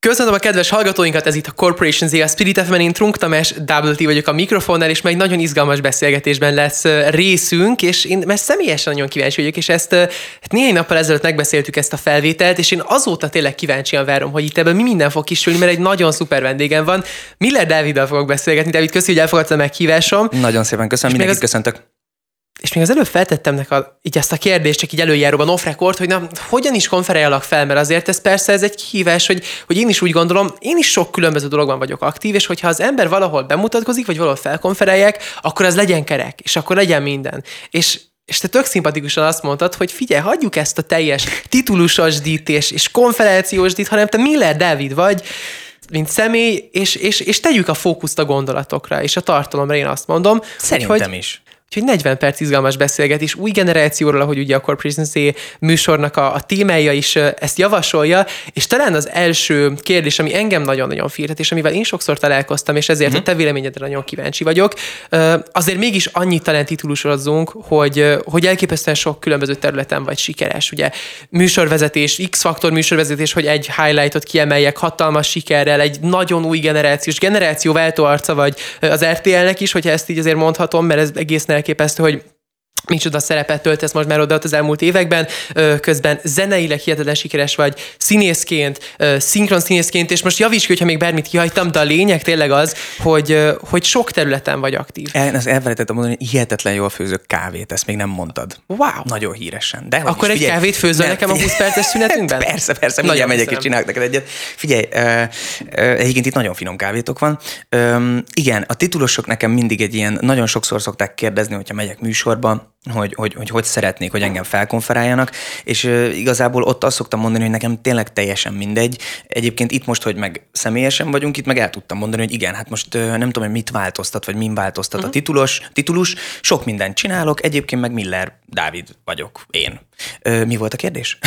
Köszönöm a kedves hallgatóinkat, ez itt a Corporation a Spirit FM, én Trunk Tamás, WT vagyok a mikrofonnál, és meg nagyon izgalmas beszélgetésben lesz részünk, és én mert személyesen nagyon kíváncsi vagyok, és ezt hát néhány nappal ezelőtt megbeszéltük ezt a felvételt, és én azóta tényleg kíváncsian várom, hogy itt ebből mi minden fog kisülni, mert egy nagyon szuper vendégem van. Miller Dáviddal fogok beszélgetni. Dávid, köszönjük, hogy elfogadtad a meghívásom. Nagyon szépen köszönöm, mindenkit az... köszöntök és még az előbb feltettem nek a, így ezt a kérdést, csak így előjáróban off record, hogy na, hogyan is konferáljalak fel, mert azért ez persze ez egy kihívás, hogy, hogy én is úgy gondolom, én is sok különböző dologban vagyok aktív, és hogyha az ember valahol bemutatkozik, vagy valahol felkonferálják, akkor az legyen kerek, és akkor legyen minden. És és te tök szimpatikusan azt mondtad, hogy figyelj, hagyjuk ezt a teljes titulusosdít és, és konferenciósdít, hanem te Miller David vagy, mint személy, és, és, és tegyük a fókuszt a gondolatokra, és a tartalomra, én azt mondom. Szerintem hogy, is. Úgyhogy 40 perc izgalmas beszélgetés új generációról, ahogy ugye a Corporation Z műsornak a, a témája is ezt javasolja, és talán az első kérdés, ami engem nagyon-nagyon firtat, és amivel én sokszor találkoztam, és ezért mm-hmm. a te véleményedre nagyon kíváncsi vagyok, azért mégis annyit talán titulusozzunk, hogy, hogy elképesztően sok különböző területen vagy sikeres. Ugye műsorvezetés, X-faktor műsorvezetés, hogy egy highlightot kiemeljek hatalmas sikerrel, egy nagyon új generációs, generációváltó arca vagy az RTL-nek is, hogyha ezt így azért mondhatom, mert ez egészen elképesztő, hogy micsoda szerepet töltesz most már oda az elmúlt években, közben zeneileg hihetetlen sikeres vagy, színészként, szinkron színészként, és most javíts ki, hogyha még bármit kihagytam, de a lényeg tényleg az, hogy, hogy sok területen vagy aktív. El, ezt elfelejtettem mondani, hogy hihetetlen jól főzök kávét, ezt még nem mondtad. Wow. Nagyon híresen. De Akkor is, egy kávét főzöl nekem a 20 perces szünetünkben? persze, persze, mindjárt megyek és csinálok neked egyet. Figyelj, egyébként itt nagyon finom kávétok van. Igen, a titulosok nekem mindig egy ilyen, nagyon sokszor szokták kérdezni, hogyha megyek műsorba, hogy, hogy, hogy hogy szeretnék, hogy engem felkonferáljanak, és igazából ott azt szoktam mondani, hogy nekem tényleg teljesen mindegy. Egyébként itt most, hogy meg személyesen vagyunk, itt meg el tudtam mondani, hogy igen, hát most nem tudom, hogy mit változtat, vagy min változtat uh-huh. a mhm. titulos, titulus. Sok mindent csinálok, egyébként meg Miller Dávid vagyok én. Mi volt a kérdés?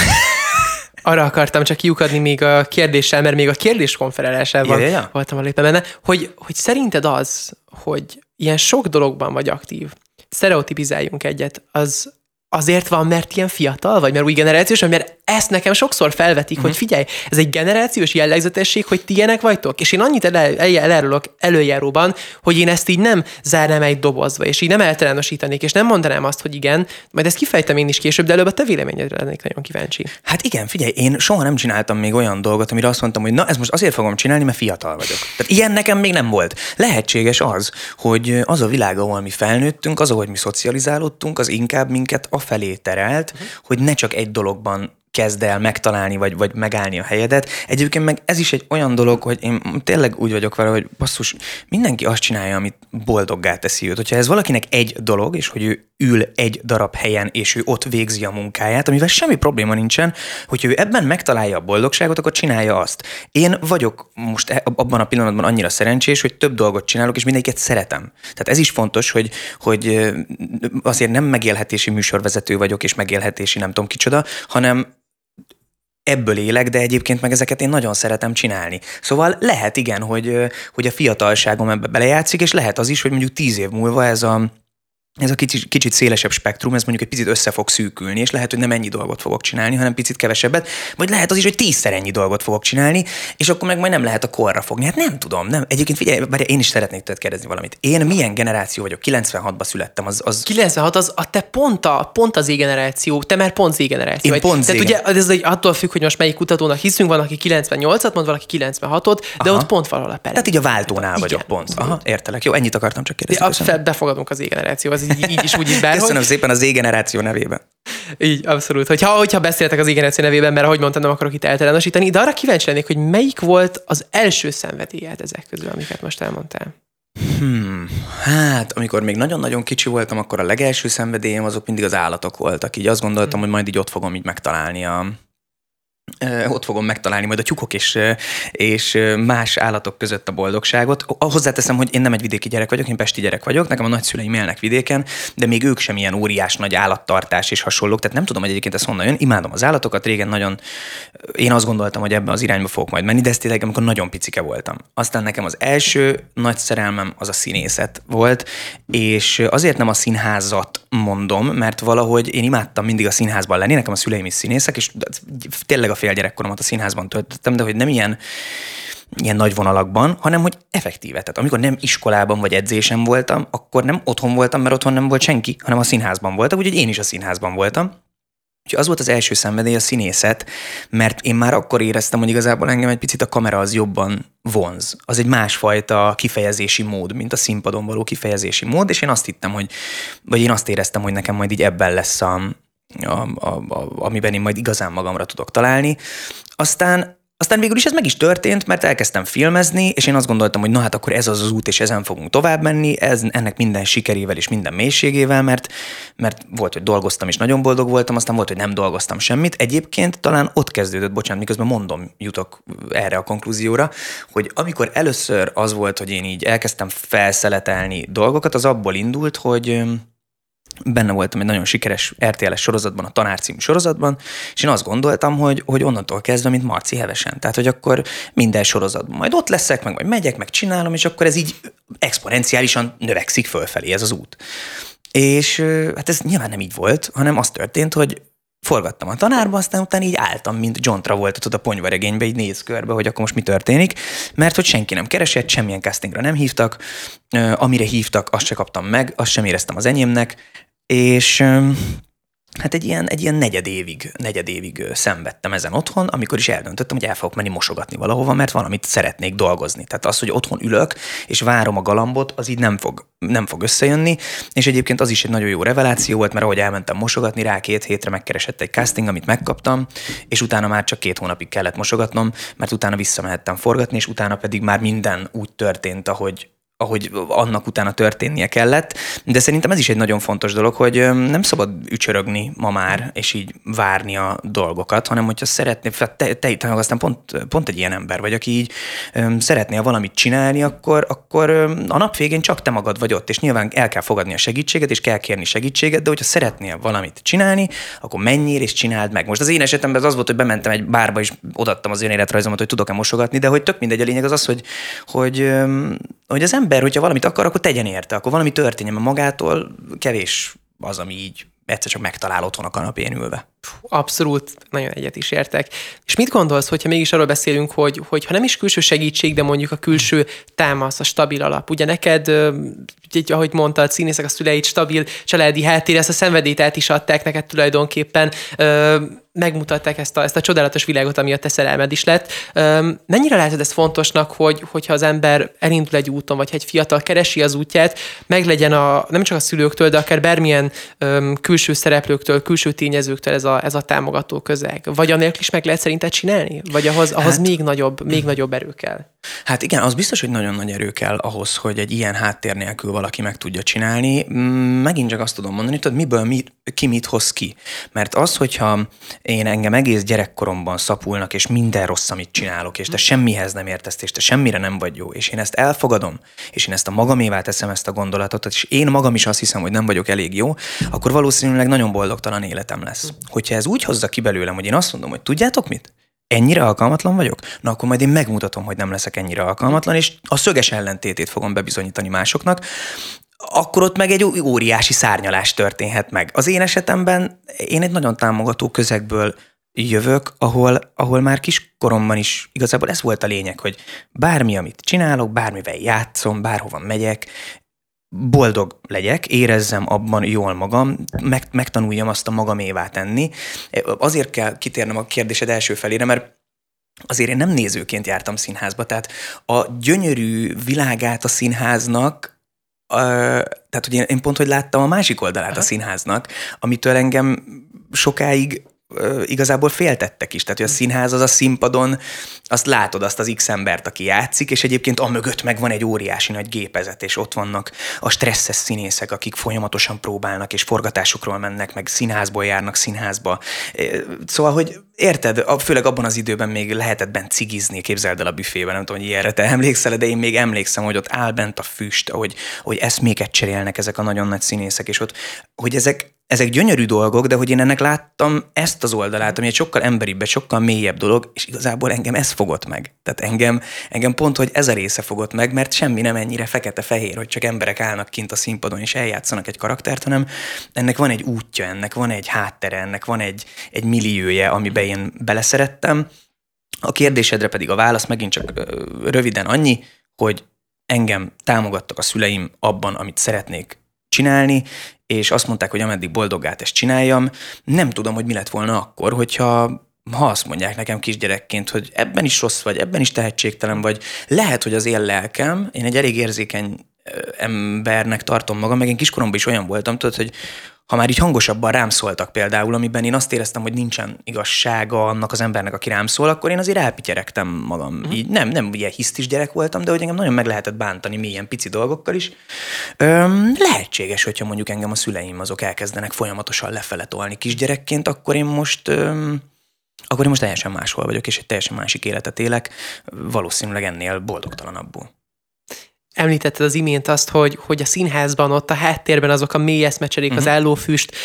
Arra akartam csak kiukadni még a kérdéssel, mert még a kérdés konferálásában ja, ja, ja. voltam a lépe benne, hogy, hogy szerinted az, hogy ilyen sok dologban vagy aktív, sztereotipizáljunk egyet, az azért van, mert ilyen fiatal vagy, mert új generációs, mert ezt nekem sokszor felvetik, mm-hmm. hogy mhm. figyelj, ez egy generációs jellegzetesség, hogy ti ilyenek vagytok, és én annyit elárulok előjáróban, hogy én ezt így nem zárnám egy dobozba, és így nem eltelenosítanék, és nem mondanám azt, hogy igen, majd ezt kifejtem én is később, de előbb a te véleményedre lennék nagyon kíváncsi. Hát igen, figyelj, én soha nem csináltam még olyan dolgot, amire azt mondtam, hogy na, ez most azért fogom csinálni, mert fiatal vagyok. Tehát ilyen nekem még nem volt. Lehetséges az, hogy az a világ, ahol mi felnőttünk, az, ahogy mi szocializálódtunk, az inkább minket afelé terelt, uh-huh. hogy ne csak egy dologban kezd el megtalálni, vagy, vagy megállni a helyedet. Egyébként meg ez is egy olyan dolog, hogy én tényleg úgy vagyok vele, hogy basszus, mindenki azt csinálja, amit boldoggá teszi őt. Hogyha ez valakinek egy dolog, és hogy ő ül egy darab helyen, és ő ott végzi a munkáját, amivel semmi probléma nincsen, hogyha ő ebben megtalálja a boldogságot, akkor csinálja azt. Én vagyok most e- abban a pillanatban annyira szerencsés, hogy több dolgot csinálok, és mindegyiket szeretem. Tehát ez is fontos, hogy, hogy azért nem megélhetési műsorvezető vagyok, és megélhetési nem tudom kicsoda, hanem ebből élek, de egyébként meg ezeket én nagyon szeretem csinálni. Szóval lehet igen, hogy, hogy a fiatalságom ebbe belejátszik, és lehet az is, hogy mondjuk tíz év múlva ez a, ez a kicsit, kicsit szélesebb spektrum, ez mondjuk egy picit össze fog szűkülni, és lehet, hogy nem ennyi dolgot fogok csinálni, hanem picit kevesebbet, vagy lehet az is, hogy tízszer ennyi dolgot fogok csinálni, és akkor meg majd nem lehet a korra fogni. Hát nem tudom, nem. Egyébként figyelj, bár én is szeretnék tőled kérdezni valamit. Én milyen generáció vagyok? 96-ban születtem. Az, az... 96 az a te pont, a, pont az generáció, te már pont Z-generáció. Én vagy. pont Tehát ugye ez attól függ, hogy most melyik kutatónak hiszünk, van, aki 98-at mond, valaki 96-ot, de Aha. ott pont valahol a perem. Tehát így a váltónál Igen. vagyok pont. Aha, értelek. Jó, ennyit akartam csak kérdezni. Ja, befogadunk az Z-generáció, az így, így is úgy is bárhogy. Köszönöm szépen az Z-generáció nevében. Így, abszolút. Hogyha, hogyha beszéltek az Z-generáció nevében, mert ahogy mondtam, nem akarok itt eltelenosítani, de arra kíváncsi lennék, hogy melyik volt az első szenvedélyed ezek közül, amiket most elmondtál. Hmm, hát, amikor még nagyon-nagyon kicsi voltam, akkor a legelső szenvedélyem azok mindig az állatok voltak. Így azt gondoltam, hmm. hogy majd így ott fogom így megtalálni a, ott fogom megtalálni majd a tyúkok és, és más állatok között a boldogságot. Hozzáteszem, hogy én nem egy vidéki gyerek vagyok, én pesti gyerek vagyok, nekem a nagyszüleim élnek vidéken, de még ők sem ilyen óriás nagy állattartás és hasonlók, tehát nem tudom, hogy egyébként ez honnan jön. Imádom az állatokat, régen nagyon, én azt gondoltam, hogy ebben az irányba fogok majd menni, de ez tényleg, amikor nagyon picike voltam. Aztán nekem az első nagy szerelmem az a színészet volt, és azért nem a színházat mondom, mert valahogy én imádtam mindig a színházban lenni, nekem a szüleim is színészek, és tényleg a fél gyerekkoromat a színházban töltöttem, de hogy nem ilyen ilyen nagy vonalakban, hanem hogy effektíve. Tehát amikor nem iskolában vagy edzésem voltam, akkor nem otthon voltam, mert otthon nem volt senki, hanem a színházban voltam, úgyhogy én is a színházban voltam. Úgyhogy az volt az első szenvedély a színészet, mert én már akkor éreztem, hogy igazából engem egy picit a kamera az jobban vonz. Az egy másfajta kifejezési mód, mint a színpadon való kifejezési mód, és én azt hittem, hogy, vagy én azt éreztem, hogy nekem majd így ebben lesz a, a, a, a, amiben én majd igazán magamra tudok találni. Aztán aztán végül is ez meg is történt, mert elkezdtem filmezni, és én azt gondoltam, hogy na hát akkor ez az az út, és ezen fogunk tovább menni, ez, ennek minden sikerével és minden mélységével, mert, mert volt, hogy dolgoztam, és nagyon boldog voltam, aztán volt, hogy nem dolgoztam semmit. Egyébként talán ott kezdődött, bocsánat, miközben mondom, jutok erre a konklúzióra, hogy amikor először az volt, hogy én így elkezdtem felszeletelni dolgokat, az abból indult, hogy benne voltam egy nagyon sikeres RTL-es sorozatban, a Tanár című sorozatban, és én azt gondoltam, hogy, hogy onnantól kezdve, mint Marci Hevesen. Tehát, hogy akkor minden sorozatban majd ott leszek, meg majd megyek, meg csinálom, és akkor ez így exponenciálisan növekszik fölfelé ez az út. És hát ez nyilván nem így volt, hanem az történt, hogy forgattam a tanárba, aztán utána így álltam, mint John Travolta tud a ponyvaregénybe, így néz körbe, hogy akkor most mi történik, mert hogy senki nem keresett, semmilyen castingra nem hívtak, amire hívtak, azt se kaptam meg, azt sem éreztem az enyémnek, és hát egy ilyen, egy ilyen negyed évig, negyed évig szenvedtem ezen otthon, amikor is eldöntöttem, hogy el fogok menni mosogatni valahova, mert valamit szeretnék dolgozni. Tehát az, hogy otthon ülök, és várom a galambot, az így nem fog, nem fog összejönni, és egyébként az is egy nagyon jó reveláció volt, mert ahogy elmentem mosogatni, rá két hétre megkeresett egy casting, amit megkaptam, és utána már csak két hónapig kellett mosogatnom, mert utána visszamehettem forgatni, és utána pedig már minden úgy történt, ahogy, ahogy annak utána történnie kellett, de szerintem ez is egy nagyon fontos dolog, hogy nem szabad ücsörögni ma már, és így várni a dolgokat, hanem hogyha szeretné, te, te, te aztán pont, pont egy ilyen ember vagy, aki így um, szeretnél valamit csinálni, akkor, akkor a nap végén csak te magad vagy ott, és nyilván el kell fogadni a segítséget, és kell kérni segítséget, de hogyha szeretnél valamit csinálni, akkor menjél és csináld meg. Most az én esetemben az, volt, hogy bementem egy bárba, és odattam az önéletrajzomat, hogy tudok-e mosogatni, de hogy tök mindegy, a lényeg az az, hogy, hogy, hogy az ember hogyha valamit akar, akkor tegyen érte, akkor valami történjen, mert magától kevés az, ami így egyszer csak megtalál otthon a kanapén ülve. Abszolút, nagyon egyet is értek. És mit gondolsz, hogyha mégis arról beszélünk, hogy, hogy ha nem is külső segítség, de mondjuk a külső támasz, a stabil alap. Ugye neked, így, ahogy mondta, a színészek, a szüleid stabil családi háttér, ezt a szenvedélyt is adták neked tulajdonképpen megmutatták ezt a, ezt a csodálatos világot, ami a te szerelmed is lett. Mennyire látod ezt fontosnak, hogy, hogyha az ember elindul egy úton, vagy egy fiatal keresi az útját, meglegyen a, nem csak a szülőktől, de akár bármilyen külső szereplőktől, külső tényezőktől ez a, ez a támogató közeg? Vagy anélkül is meg lehet szerinted csinálni? Vagy ahhoz, ahhoz hát, még, nagyobb, még nagyobb erő kell? Hát igen, az biztos, hogy nagyon nagy erő kell ahhoz, hogy egy ilyen háttér nélkül valaki meg tudja csinálni. Mm, megint csak azt tudom mondani, hogy miből mi, ki mit hoz ki. Mert az, hogyha én engem egész gyerekkoromban szapulnak, és minden rossz, amit csinálok, és te semmihez nem értesz, és te semmire nem vagy jó, és én ezt elfogadom, és én ezt a magamévá teszem ezt a gondolatot, és én magam is azt hiszem, hogy nem vagyok elég jó, akkor valószínűleg nagyon boldogtalan életem lesz. Hogyha ez úgy hozza ki belőlem, hogy én azt mondom, hogy tudjátok mit? ennyire alkalmatlan vagyok? Na akkor majd én megmutatom, hogy nem leszek ennyire alkalmatlan, és a szöges ellentétét fogom bebizonyítani másoknak, akkor ott meg egy óriási szárnyalás történhet meg. Az én esetemben én egy nagyon támogató közegből jövök, ahol, ahol már kiskoromban is igazából ez volt a lényeg, hogy bármi, amit csinálok, bármivel játszom, bárhova megyek, boldog legyek, érezzem abban jól magam, meg, megtanuljam azt a magamévá tenni. Azért kell kitérnem a kérdésed első felére, mert azért én nem nézőként jártam színházba, tehát a gyönyörű világát a színháznak tehát, hogy én, én pont, hogy láttam a másik oldalát Aha. a színháznak, amitől engem sokáig igazából féltettek is. Tehát, hogy a színház az a színpadon, azt látod azt az X embert, aki játszik, és egyébként amögött meg van egy óriási nagy gépezet, és ott vannak a stresszes színészek, akik folyamatosan próbálnak, és forgatásokról mennek, meg színházból járnak színházba. Szóval, hogy érted, főleg abban az időben még lehetett bent cigizni, képzeld el a büfében, nem tudom, hogy ilyenre te emlékszel, de én még emlékszem, hogy ott áll bent a füst, hogy, hogy eszméket cserélnek ezek a nagyon nagy színészek, és ott, hogy ezek ezek gyönyörű dolgok, de hogy én ennek láttam ezt az oldalát, ami egy sokkal emberibb, egy sokkal mélyebb dolog, és igazából engem ez fogott meg. Tehát engem, engem pont, hogy ez a része fogott meg, mert semmi nem ennyire fekete-fehér, hogy csak emberek állnak kint a színpadon és eljátszanak egy karaktert, hanem ennek van egy útja, ennek van egy háttere, ennek van egy, egy milliója, amiben én beleszerettem. A kérdésedre pedig a válasz megint csak röviden annyi, hogy engem támogattak a szüleim abban, amit szeretnék csinálni, és azt mondták, hogy ameddig boldogát ezt csináljam, nem tudom, hogy mi lett volna akkor, hogyha ha azt mondják nekem kisgyerekként, hogy ebben is rossz vagy, ebben is tehetségtelen vagy, lehet, hogy az én lelkem, én egy elég érzékeny embernek tartom magam, meg én kiskoromban is olyan voltam, tudod, hogy ha már így hangosabban rám szóltak például, amiben én azt éreztem, hogy nincsen igazsága annak az embernek, aki rám szól, akkor én azért elpityeregtem magam. Mm. Így nem, nem ilyen hisztis gyerek voltam, de hogy engem nagyon meg lehetett bántani mélyen pici dolgokkal is. Öm, lehetséges, hogyha mondjuk engem a szüleim azok elkezdenek folyamatosan lefele tolni kisgyerekként, akkor én most öm, akkor én most teljesen máshol vagyok, és egy teljesen másik életet élek, valószínűleg ennél boldogtalanabbul. Említetted az imént azt, hogy, hogy a színházban, ott a háttérben azok a mély eszmecserék, uh-huh. az mhm. állófüst,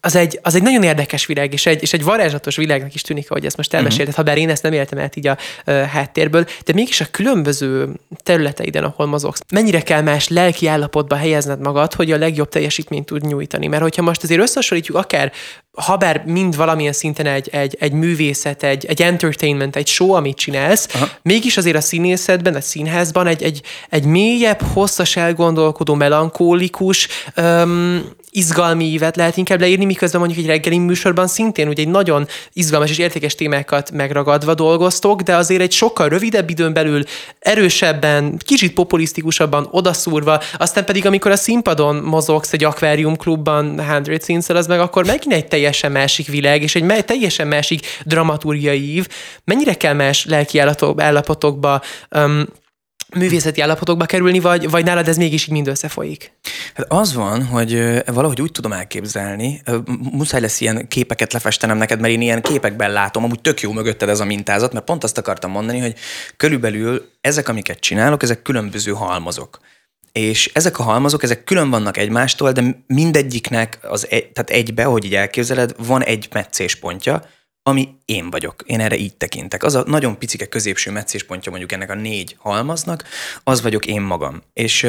az egy, az egy nagyon érdekes világ, és egy, és egy varázslatos világnak is tűnik, ahogy ezt most elmesélted, uh-huh. ha bár én ezt nem éltem át így a uh, háttérből, de mégis a különböző területeiden, ahol mozogsz, mennyire kell más lelki állapotba helyezned magad, hogy a legjobb teljesítményt tud nyújtani. Mert hogyha most azért összehasonlítjuk akár habár mind valamilyen szinten egy, egy, egy művészet, egy, egy entertainment, egy show, amit csinálsz, Aha. mégis azért a színészetben, a színházban egy, egy, egy mélyebb, hosszas elgondolkodó, melankólikus, um, izgalmi ívet lehet inkább leírni, miközben mondjuk egy reggeli műsorban szintén ugye egy nagyon izgalmas és értékes témákat megragadva dolgoztok, de azért egy sokkal rövidebb időn belül erősebben, kicsit populisztikusabban odaszúrva, aztán pedig amikor a színpadon mozogsz egy akváriumklubban 100 scenes az meg akkor megint egy teljesen másik világ, és egy teljesen másik dramaturgiai ív. Mennyire kell más lelki állapotokba um, művészeti állapotokba kerülni, vagy, vagy nálad ez mégis így mind összefolyik? Hát az van, hogy valahogy úgy tudom elképzelni, muszáj lesz ilyen képeket lefestenem neked, mert én ilyen képekben látom, amúgy tök jó mögötted ez a mintázat, mert pont azt akartam mondani, hogy körülbelül ezek, amiket csinálok, ezek különböző halmazok. És ezek a halmazok, ezek külön vannak egymástól, de mindegyiknek az egy, tehát egybe, hogy így elképzeled, van egy meccéspontja, ami én vagyok. Én erre így tekintek. Az a nagyon picike középső meccéspontja mondjuk ennek a négy halmaznak, az vagyok én magam. És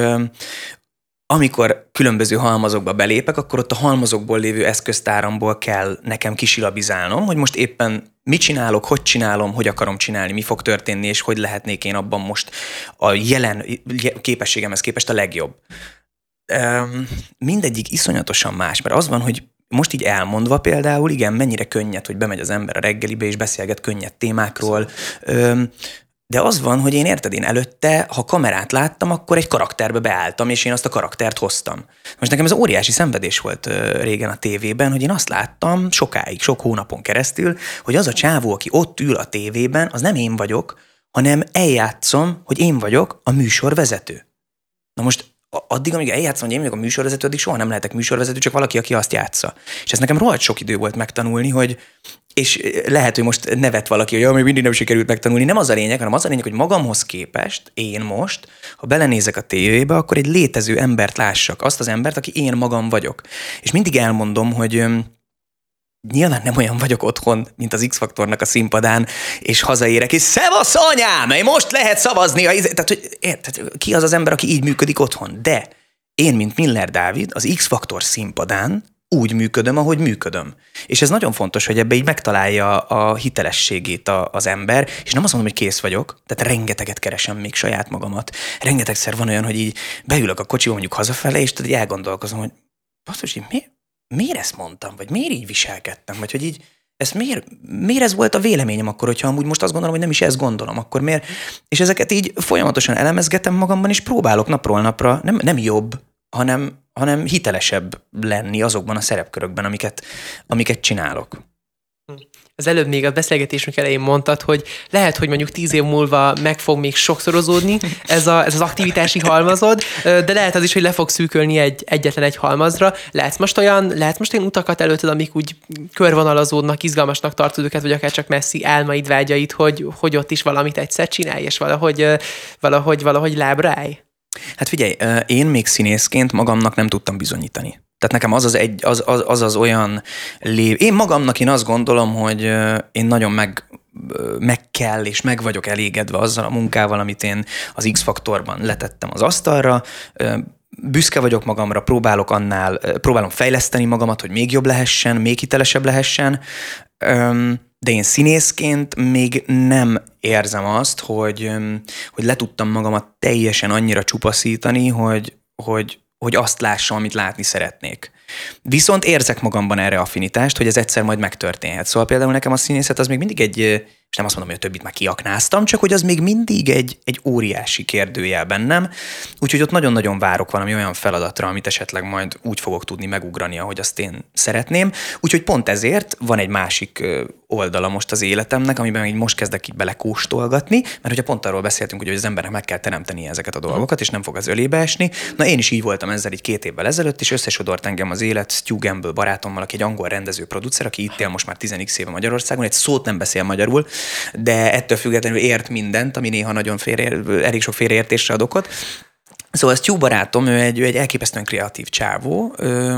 amikor különböző halmazokba belépek, akkor ott a halmazokból lévő eszköztáramból kell nekem kisilabizálnom, hogy most éppen mit csinálok, hogy csinálom, hogy akarom csinálni, mi fog történni, és hogy lehetnék én abban most a jelen képességemhez képest a legjobb. Mindegyik iszonyatosan más, mert az van, hogy most így elmondva például, igen, mennyire könnyed, hogy bemegy az ember a reggelibe és beszélget könnyed témákról, de az van, hogy én érted, én előtte, ha kamerát láttam, akkor egy karakterbe beálltam, és én azt a karaktert hoztam. Most nekem ez óriási szenvedés volt régen a tévében, hogy én azt láttam sokáig, sok hónapon keresztül, hogy az a csávó, aki ott ül a tévében, az nem én vagyok, hanem eljátszom, hogy én vagyok a műsor vezető. Na most addig, amíg eljátszom, hogy én vagyok a műsorvezető, addig soha nem lehetek műsorvezető, csak valaki, aki azt játsza. És ez nekem rohadt sok idő volt megtanulni, hogy és lehet, hogy most nevet valaki, hogy még mindig nem sikerült megtanulni. Nem az a lényeg, hanem az a lényeg, hogy magamhoz képest, én most, ha belenézek a tévébe, akkor egy létező embert lássak. Azt az embert, aki én magam vagyok. És mindig elmondom, hogy nyilván nem olyan vagyok otthon, mint az X-faktornak a színpadán, és hazaérek, és szevasz anyám, most lehet szavazni. A... Tehát, hogy, érted, ki az az ember, aki így működik otthon? De én, mint Miller Dávid, az X-faktor színpadán úgy működöm, ahogy működöm. És ez nagyon fontos, hogy ebbe így megtalálja a hitelességét a, az ember, és nem azt mondom, hogy kész vagyok, tehát rengeteget keresem még saját magamat. Rengetegszer van olyan, hogy így beülök a kocsiba mondjuk hazafele, és tudod, elgondolkozom, hogy basszus, mi, miért ezt mondtam, vagy miért így viselkedtem, vagy hogy így, ez miért, miért ez volt a véleményem akkor, hogyha amúgy most azt gondolom, hogy nem is ezt gondolom, akkor miért? És ezeket így folyamatosan elemezgetem magamban, és próbálok napról napra nem, nem jobb, hanem, hanem hitelesebb lenni azokban a szerepkörökben, amiket, amiket csinálok az előbb még a beszélgetésünk elején mondtad, hogy lehet, hogy mondjuk tíz év múlva meg fog még sokszorozódni ez, a, ez az aktivitási halmazod, de lehet az is, hogy le fog szűkölni egy, egyetlen egy halmazra. Lehet most olyan, lehet most olyan utakat előtted, amik úgy körvonalazódnak, izgalmasnak tartod őket, vagy akár csak messzi álmaid, vágyait, hogy, hogy ott is valamit egyszer csinálj, és valahogy, valahogy, valahogy lábráj? Hát figyelj, én még színészként magamnak nem tudtam bizonyítani. Tehát nekem az az, egy, az, az, az, az olyan lép. Én magamnak én azt gondolom, hogy én nagyon meg, meg kell, és meg vagyok elégedve azzal a munkával, amit én az X-faktorban letettem az asztalra. Büszke vagyok magamra, próbálok annál, próbálom fejleszteni magamat, hogy még jobb lehessen, még hitelesebb lehessen, de én színészként még nem érzem azt, hogy, hogy le tudtam magamat teljesen annyira csupaszítani, hogy, hogy, hogy azt lássam, amit látni szeretnék. Viszont érzek magamban erre affinitást, hogy ez egyszer majd megtörténhet. Szóval például nekem a színészet az még mindig egy, és nem azt mondom, hogy a többit már kiaknáztam, csak hogy az még mindig egy, egy óriási kérdőjel bennem, úgyhogy ott nagyon-nagyon várok valami olyan feladatra, amit esetleg majd úgy fogok tudni megugrani, ahogy azt én szeretném. Úgyhogy pont ezért van egy másik oldala most az életemnek, amiben így most kezdek így belekóstolgatni, mert hogyha pont arról beszéltünk, hogy az embernek meg kell teremteni ezeket a dolgokat, és nem fog az ölébe esni. Na én is így voltam ezzel egy két évvel ezelőtt, és összesodort engem az élet Stu Gamble barátommal, aki egy angol rendező producer, aki itt él most már 10 éve Magyarországon, egy szót nem beszél magyarul, de ettől függetlenül ért mindent, ami néha nagyon félre, elég sok félreértésre ad okot. Szóval ez Stu barátom, ő egy, ő egy elképesztően kreatív csávó, ö,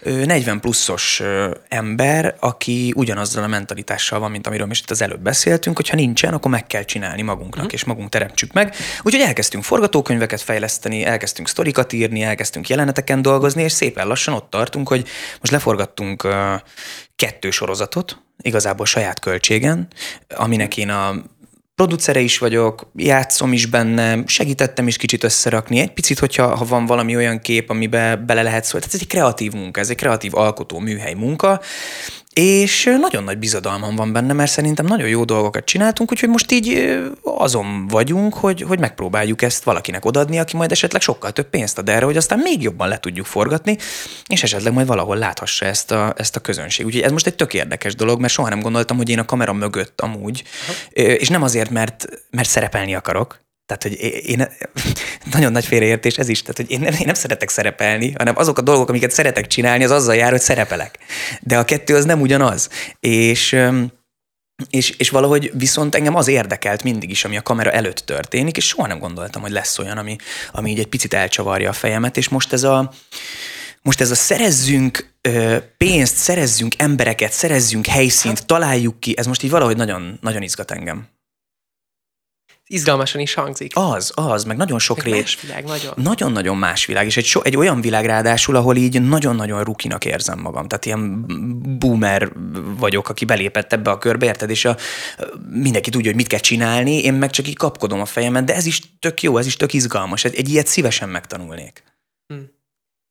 ö, 40 pluszos ember, aki ugyanazzal a mentalitással van, mint amiről is itt az előbb beszéltünk, hogyha nincsen, akkor meg kell csinálni magunknak, mm. és magunk teremtsük meg. Úgyhogy elkezdtünk forgatókönyveket fejleszteni, elkezdtünk sztorikat írni, elkezdtünk jeleneteken dolgozni, és szépen lassan ott tartunk, hogy most leforgattunk ö, kettő sorozatot, igazából saját költségen, aminek én a producere is vagyok, játszom is benne, segítettem is kicsit összerakni. Egy picit, hogyha ha van valami olyan kép, amibe bele lehet szólni. Tehát ez egy kreatív munka, ez egy kreatív alkotó műhely munka, és nagyon nagy bizadalmam van benne, mert szerintem nagyon jó dolgokat csináltunk, úgyhogy most így azon vagyunk, hogy, hogy megpróbáljuk ezt valakinek odadni, aki majd esetleg sokkal több pénzt ad erre, hogy aztán még jobban le tudjuk forgatni, és esetleg majd valahol láthassa ezt a, ezt a közönség. Úgyhogy ez most egy tök érdekes dolog, mert soha nem gondoltam, hogy én a kamera mögött amúgy, Aha. és nem azért, mert, mert szerepelni akarok, tehát, hogy én, nagyon nagy félreértés ez is, tehát, hogy én nem, én nem szeretek szerepelni, hanem azok a dolgok, amiket szeretek csinálni, az azzal jár, hogy szerepelek. De a kettő az nem ugyanaz. És, és, és valahogy viszont engem az érdekelt mindig is, ami a kamera előtt történik, és soha nem gondoltam, hogy lesz olyan, ami, ami így egy picit elcsavarja a fejemet, és most ez a, most ez a szerezzünk ö, pénzt, szerezzünk embereket, szerezzünk helyszínt, találjuk ki, ez most így valahogy nagyon, nagyon izgat engem izgalmasan is hangzik. Az, az, meg nagyon sok rét. Más világ, nagyon. Nagyon-nagyon más világ, és egy, so, egy olyan világ ráadásul, ahol így nagyon-nagyon rukinak érzem magam. Tehát ilyen boomer vagyok, aki belépett ebbe a körbe, érted? És a, mindenki tudja, hogy mit kell csinálni, én meg csak így kapkodom a fejemet, de ez is tök jó, ez is tök izgalmas. Egy, egy ilyet szívesen megtanulnék. Hmm.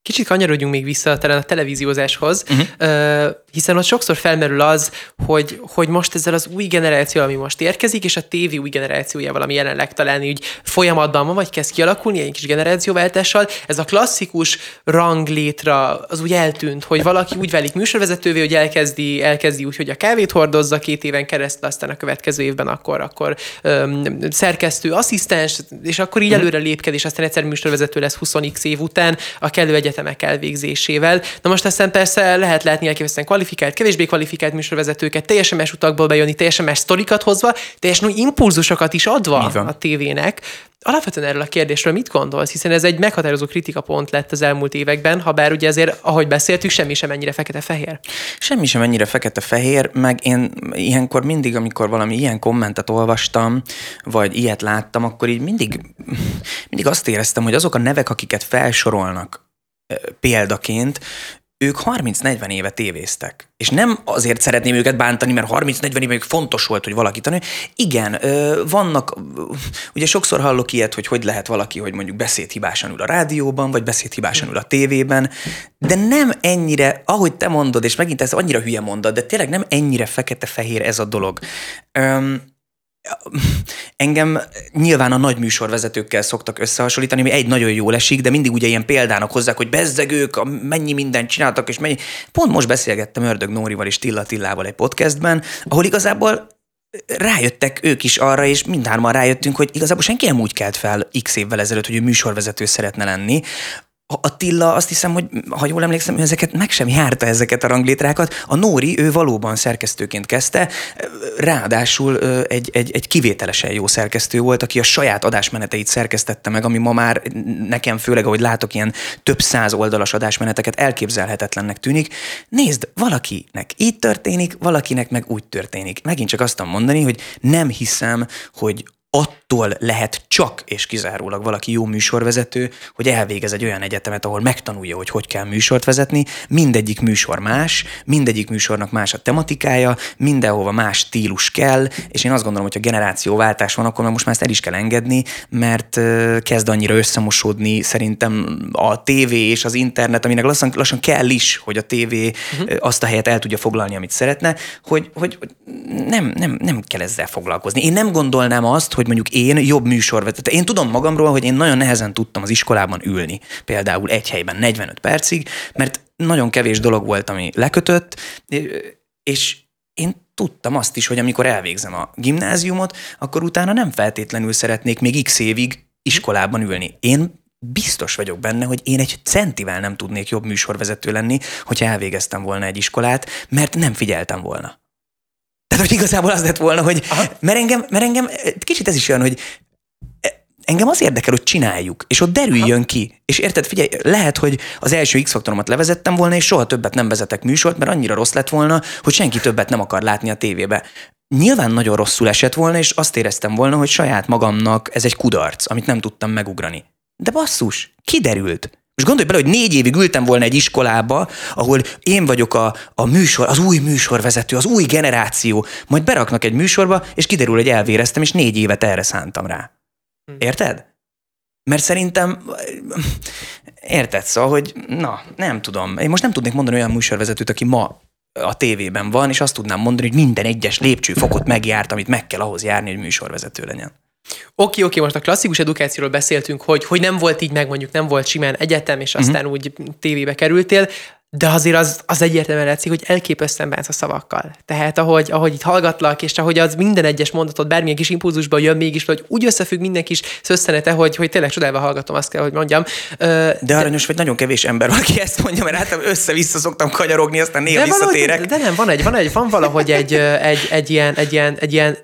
Kicsit kanyarodjunk még vissza talán a televíziózáshoz, uh-huh. hiszen ott sokszor felmerül az, hogy, hogy most ezzel az új generáció, ami most érkezik, és a tévé új generációjával, ami jelenleg talán így folyamatban van, vagy kezd kialakulni egy kis generációváltással, ez a klasszikus ranglétra az úgy eltűnt, hogy valaki úgy válik műsorvezetővé, hogy elkezdi, elkezdi úgy, hogy a kávét hordozza két éven keresztül, aztán a következő évben akkor, akkor öm, szerkesztő, asszisztens, és akkor így uh-huh. előre lépked, és aztán egyszer műsorvezető lesz 20x év után a kellő egyet egyetemek elvégzésével. Na most aztán persze lehet látni elképesztően kvalifikált, kevésbé kvalifikált műsorvezetőket, teljesen más utakból bejönni, teljesen más sztorikat hozva, teljesen új impulzusokat is adva a tévének. Alapvetően erről a kérdésről mit gondolsz? Hiszen ez egy meghatározó kritikapont lett az elmúlt években, ha bár ugye azért, ahogy beszéltük, semmi sem ennyire fekete-fehér. Semmi sem ennyire fekete-fehér, meg én ilyenkor mindig, amikor valami ilyen kommentet olvastam, vagy ilyet láttam, akkor így mindig, mindig azt éreztem, hogy azok a nevek, akiket felsorolnak példaként, ők 30-40 éve tévéztek. És nem azért szeretném őket bántani, mert 30-40 éve fontos volt, hogy valaki tanulja. Igen, vannak, ugye sokszor hallok ilyet, hogy hogy lehet valaki, hogy mondjuk beszédhibásan ül a rádióban, vagy beszédhibásan ül a tévében, de nem ennyire, ahogy te mondod, és megint ez annyira hülye mondod, de tényleg nem ennyire fekete-fehér ez a dolog. Engem nyilván a nagy műsorvezetőkkel szoktak összehasonlítani, ami egy nagyon jól esik, de mindig ugye ilyen példának hozzák, hogy bezzegők, mennyi mindent csináltak, és mennyi. Pont most beszélgettem Ördög Nórival és Tilla Tillával egy podcastben, ahol igazából rájöttek ők is arra, és mindhárman rájöttünk, hogy igazából senki nem úgy kelt fel x évvel ezelőtt, hogy ő műsorvezető szeretne lenni, Attila azt hiszem, hogy ha jól emlékszem, ő ezeket meg sem járta ezeket a ranglétrákat. A Nóri, ő valóban szerkesztőként kezdte, ráadásul egy, egy, egy kivételesen jó szerkesztő volt, aki a saját adásmeneteit szerkesztette meg, ami ma már nekem főleg, ahogy látok ilyen több száz oldalas adásmeneteket, elképzelhetetlennek tűnik. Nézd, valakinek így történik, valakinek meg úgy történik. Megint csak azt mondani, hogy nem hiszem, hogy attól lehet csak és kizárólag valaki jó műsorvezető, hogy elvégez egy olyan egyetemet, ahol megtanulja, hogy hogy kell műsort vezetni. Mindegyik műsor más, mindegyik műsornak más a tematikája, mindenhova más stílus kell, és én azt gondolom, hogy ha generációváltás van, akkor most már ezt el is kell engedni, mert kezd annyira összemosódni szerintem a tévé és az internet, aminek lassan, lassan kell is, hogy a tévé uh-huh. azt a helyet el tudja foglalni, amit szeretne, hogy, hogy nem, nem, nem kell ezzel foglalkozni. Én nem gondolnám azt, hogy mondjuk én jobb műsorvezető. Én tudom magamról, hogy én nagyon nehezen tudtam az iskolában ülni, például egy helyben 45 percig, mert nagyon kevés dolog volt, ami lekötött, és én tudtam azt is, hogy amikor elvégzem a gimnáziumot, akkor utána nem feltétlenül szeretnék még x évig iskolában ülni. Én biztos vagyok benne, hogy én egy centivel nem tudnék jobb műsorvezető lenni, hogyha elvégeztem volna egy iskolát, mert nem figyeltem volna. Tehát, hogy igazából az lett volna, hogy mert engem, mert engem, kicsit ez is olyan, hogy engem az érdekel, hogy csináljuk, és ott derüljön ha. ki. És érted, figyelj, lehet, hogy az első X-faktoromat levezettem volna, és soha többet nem vezetek műsort, mert annyira rossz lett volna, hogy senki többet nem akar látni a tévébe. Nyilván nagyon rosszul esett volna, és azt éreztem volna, hogy saját magamnak ez egy kudarc, amit nem tudtam megugrani. De basszus, kiderült. Most gondolj bele, hogy négy évig ültem volna egy iskolába, ahol én vagyok a, a műsor, az új műsorvezető, az új generáció, majd beraknak egy műsorba, és kiderül, hogy elvéreztem, és négy évet erre szántam rá. Hm. Érted? Mert szerintem, érted, szóval, hogy na, nem tudom. Én most nem tudnék mondani olyan műsorvezetőt, aki ma a tévében van, és azt tudnám mondani, hogy minden egyes lépcsőfokot megjárt, amit meg kell ahhoz járni, hogy műsorvezető legyen. Oké, oké, most a klasszikus edukációról beszéltünk, hogy, hogy nem volt így meg, mondjuk nem volt simán egyetem, és aztán uh-huh. úgy tévébe kerültél, de azért az, az egyértelműen látszik, hogy elképesztően bánsz a szavakkal. Tehát ahogy, ahogy itt hallgatlak, és ahogy az minden egyes mondatot bármilyen kis impulzusban jön mégis, hogy úgy összefügg minden kis szösszenete, hogy, hogy tényleg csodálva hallgatom, azt kell, hogy mondjam. De, de aranyos, vagy nagyon kevés ember, aki ezt mondja, mert hát össze-vissza szoktam kanyarogni, aztán néha visszatérek. De, de, nem, van egy, van egy, van valahogy egy, egy, egy, ilyen, egy, ilyen, egy ilyen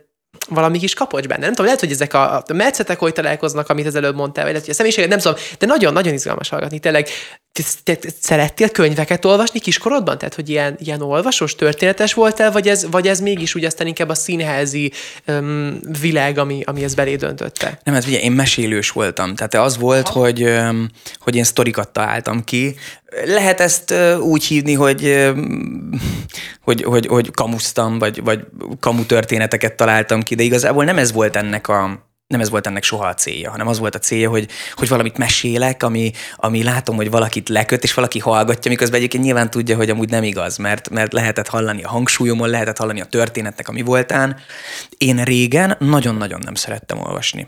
valami kis kapocs benne. Nem tudom, lehet, hogy ezek a, a metszetek hogy találkoznak, amit az előbb mondtál, vagy lehet, hogy a személyiséget, nem tudom, de nagyon-nagyon izgalmas hallgatni. Tényleg, te, te, szerettél könyveket olvasni kiskorodban? Tehát, hogy ilyen, ilyen olvasós, történetes voltál, vagy ez, vagy ez mégis úgy aztán inkább a színházi um, világ, ami, ami ez belé döntötte? Nem, hát ugye én mesélős voltam. Tehát az volt, hogy, um, hogy én sztorikat találtam ki, lehet ezt úgy hívni, hogy, hogy, hogy, hogy kamusztam, vagy, vagy kamu történeteket találtam ki, de igazából nem ez volt ennek a, nem ez volt ennek soha a célja, hanem az volt a célja, hogy, hogy valamit mesélek, ami, ami látom, hogy valakit leköt, és valaki hallgatja, miközben egyébként nyilván tudja, hogy amúgy nem igaz, mert, mert lehetett hallani a hangsúlyomon, lehetett hallani a történetnek, ami voltán. Én régen nagyon-nagyon nem szerettem olvasni.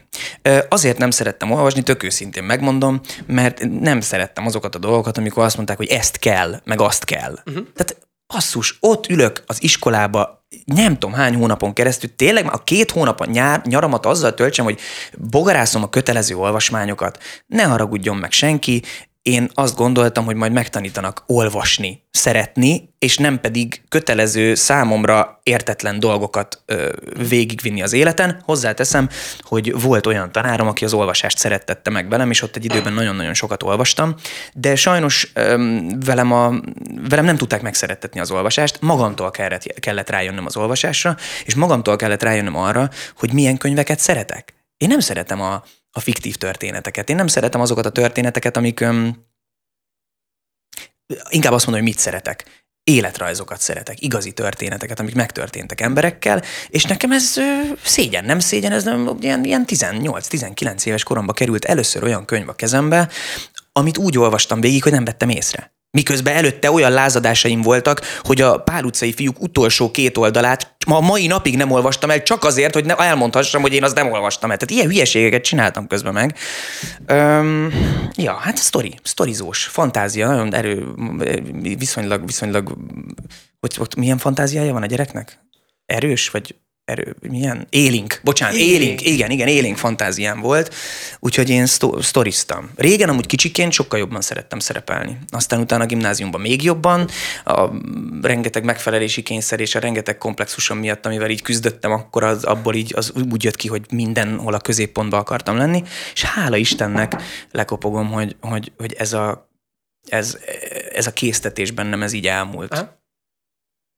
Azért nem szerettem olvasni, tök őszintén megmondom, mert nem szerettem azokat a dolgokat, amikor azt mondták, hogy ezt kell, meg azt kell. Uh-huh. Tehát basszus, ott ülök az iskolába, nem tudom hány hónapon keresztül, tényleg a két hónap a nyár, nyaramat azzal töltsem, hogy bogarászom a kötelező olvasmányokat, ne haragudjon meg senki, én azt gondoltam, hogy majd megtanítanak olvasni, szeretni, és nem pedig kötelező számomra értetlen dolgokat ö, végigvinni az életen. Hozzáteszem, hogy volt olyan tanárom, aki az olvasást szerettette meg velem, és ott egy időben nagyon-nagyon sokat olvastam, de sajnos ö, velem, a, velem nem tudták megszerettetni az olvasást, magamtól kellett, kellett rájönnöm az olvasásra, és magamtól kellett rájönnöm arra, hogy milyen könyveket szeretek. Én nem szeretem a, a fiktív történeteket. Én nem szeretem azokat a történeteket, amik öm, inkább azt mondom, hogy mit szeretek. Életrajzokat szeretek, igazi történeteket, amik megtörténtek emberekkel, és nekem ez ö, szégyen, nem szégyen, ez nem, ilyen, ilyen 18-19 éves koromban került először olyan könyv a kezembe, amit úgy olvastam végig, hogy nem vettem észre. Miközben előtte olyan lázadásaim voltak, hogy a Pál utcai fiúk utolsó két oldalát ma mai napig nem olvastam el, csak azért, hogy ne elmondhassam, hogy én azt nem olvastam el. Tehát ilyen hülyeségeket csináltam közben meg. Öm, ja, hát sztori, sztorizós, fantázia, nagyon erő, viszonylag, viszonylag, hogy, hogy milyen fantáziája van a gyereknek? Erős, vagy erő, milyen? Élénk, bocsánat, élénk, igen, igen, élénk fantáziám volt, úgyhogy én szto- sztoriztam. Régen amúgy kicsiként sokkal jobban szerettem szerepelni. Aztán utána a gimnáziumban még jobban, a rengeteg megfelelési kényszer és a rengeteg komplexusom miatt, amivel így küzdöttem, akkor az, abból így az úgy jött ki, hogy mindenhol a középpontba akartam lenni, és hála Istennek lekopogom, hogy, hogy, hogy ez a ez, ez a késztetés bennem, ez így elmúlt. Aha.